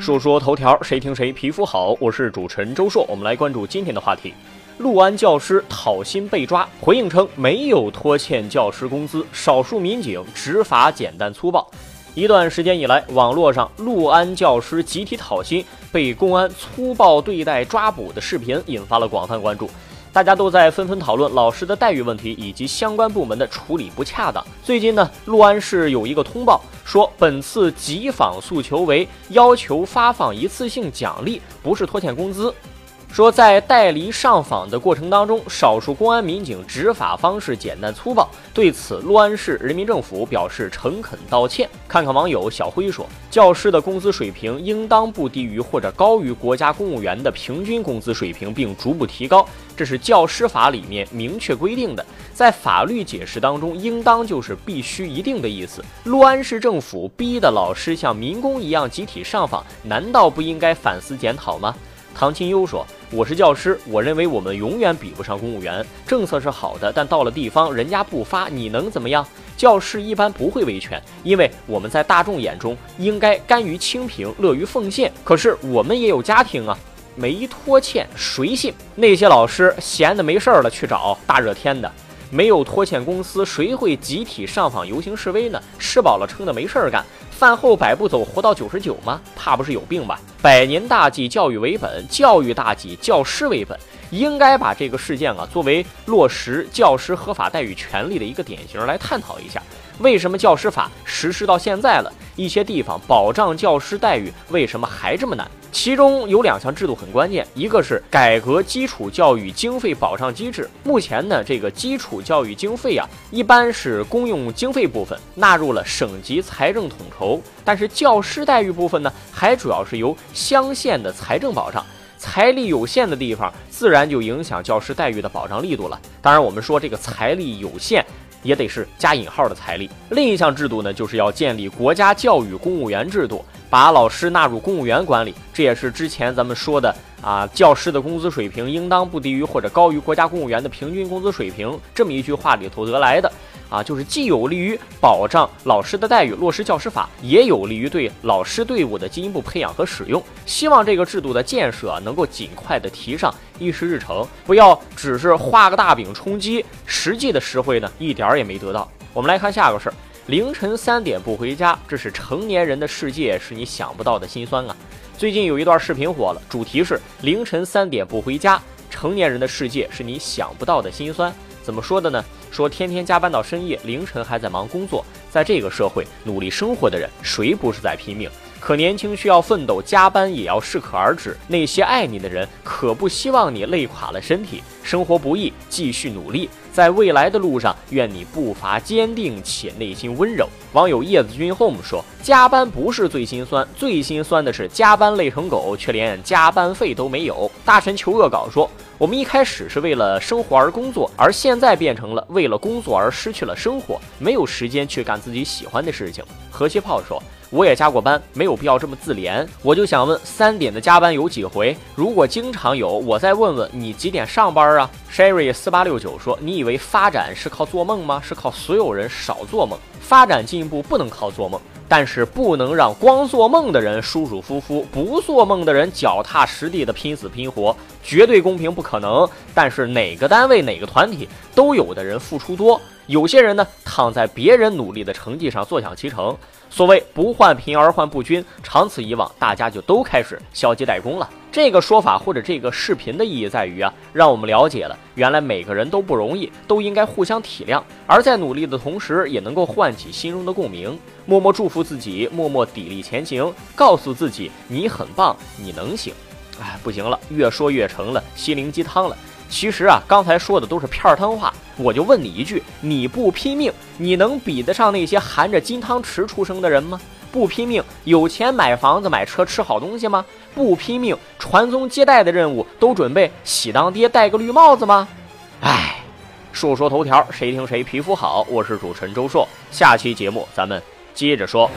说说头条，谁听谁皮肤好。我是主持人周硕，我们来关注今天的话题。陆安教师讨薪被抓，回应称没有拖欠教师工资，少数民警执法简单粗暴。一段时间以来，网络上陆安教师集体讨薪被公安粗暴对待抓捕的视频引发了广泛关注。大家都在纷纷讨论老师的待遇问题以及相关部门的处理不恰当。最近呢，陆安市有一个通报说，本次集访诉求为要求发放一次性奖励，不是拖欠工资。说在带离上访的过程当中，少数公安民警执法方式简单粗暴，对此六安市人民政府表示诚恳道歉。看看网友小辉说，教师的工资水平应当不低于或者高于国家公务员的平均工资水平，并逐步提高，这是教师法里面明确规定的，在法律解释当中，应当就是必须一定的意思。六安市政府逼的老师像民工一样集体上访，难道不应该反思检讨吗？唐清优说：“我是教师，我认为我们永远比不上公务员。政策是好的，但到了地方，人家不发，你能怎么样？教师一般不会维权，因为我们在大众眼中应该甘于清贫，乐于奉献。可是我们也有家庭啊，没拖欠谁信？那些老师闲的没事儿了去找，大热天的。”没有拖欠公司，谁会集体上访游行示威呢？吃饱了撑的没事儿干，饭后百步走，活到九十九吗？怕不是有病吧？百年大计，教育为本，教育大计，教师为本，应该把这个事件啊作为落实教师合法待遇权利的一个典型来探讨一下。为什么教师法实施到现在了，一些地方保障教师待遇为什么还这么难？其中有两项制度很关键，一个是改革基础教育经费保障机制。目前呢，这个基础教育经费啊，一般是公用经费部分纳入了省级财政统筹，但是教师待遇部分呢，还主要是由乡县的财政保障。财力有限的地方，自然就影响教师待遇的保障力度了。当然，我们说这个财力有限。也得是加引号的财力。另一项制度呢，就是要建立国家教育公务员制度，把老师纳入公务员管理。这也是之前咱们说的啊，教师的工资水平应当不低于或者高于国家公务员的平均工资水平这么一句话里头得来的。啊，就是既有利于保障老师的待遇，落实教师法，也有利于对老师队伍的进一步培养和使用。希望这个制度的建设能够尽快的提上议事日程，不要只是画个大饼充饥，实际的实惠呢一点儿也没得到。我们来看下个事儿：凌晨三点不回家，这是成年人的世界，是你想不到的心酸啊！最近有一段视频火了，主题是凌晨三点不回家，成年人的世界是你想不到的心酸。怎么说的呢？说天天加班到深夜，凌晨还在忙工作，在这个社会努力生活的人，谁不是在拼命？可年轻需要奋斗，加班也要适可而止。那些爱你的人，可不希望你累垮了身体。生活不易，继续努力，在未来的路上，愿你步伐坚定且内心温柔。网友叶子君 home 说：“加班不是最心酸，最心酸的是加班累成狗，却连加班费都没有。”大神求恶搞说。我们一开始是为了生活而工作，而现在变成了为了工作而失去了生活，没有时间去干自己喜欢的事情。和气泡说：“我也加过班，没有必要这么自怜。”我就想问，三点的加班有几回？如果经常有，我再问问你几点上班啊？Sherry 四八六九说：“你以为发展是靠做梦吗？是靠所有人少做梦。发展进步不能靠做梦。”但是不能让光做梦的人舒舒服服，不做梦的人脚踏实地的拼死拼活，绝对公平不可能。但是哪个单位哪个团体都有的人付出多，有些人呢躺在别人努力的成绩上坐享其成。所谓不患贫而患不均，长此以往，大家就都开始消极怠工了。这个说法或者这个视频的意义在于啊，让我们了解了原来每个人都不容易，都应该互相体谅，而在努力的同时，也能够唤起心中的共鸣，默默祝福自己，默默砥砺前行，告诉自己你很棒，你能行。哎，不行了，越说越成了心灵鸡汤了。其实啊，刚才说的都是片儿汤话，我就问你一句：你不拼命，你能比得上那些含着金汤匙出生的人吗？不拼命，有钱买房子、买车、吃好东西吗？不拼命，传宗接代的任务都准备喜当爹戴个绿帽子吗？哎，说说头条，谁听谁皮肤好。我是主持人周硕，下期节目咱们接着说。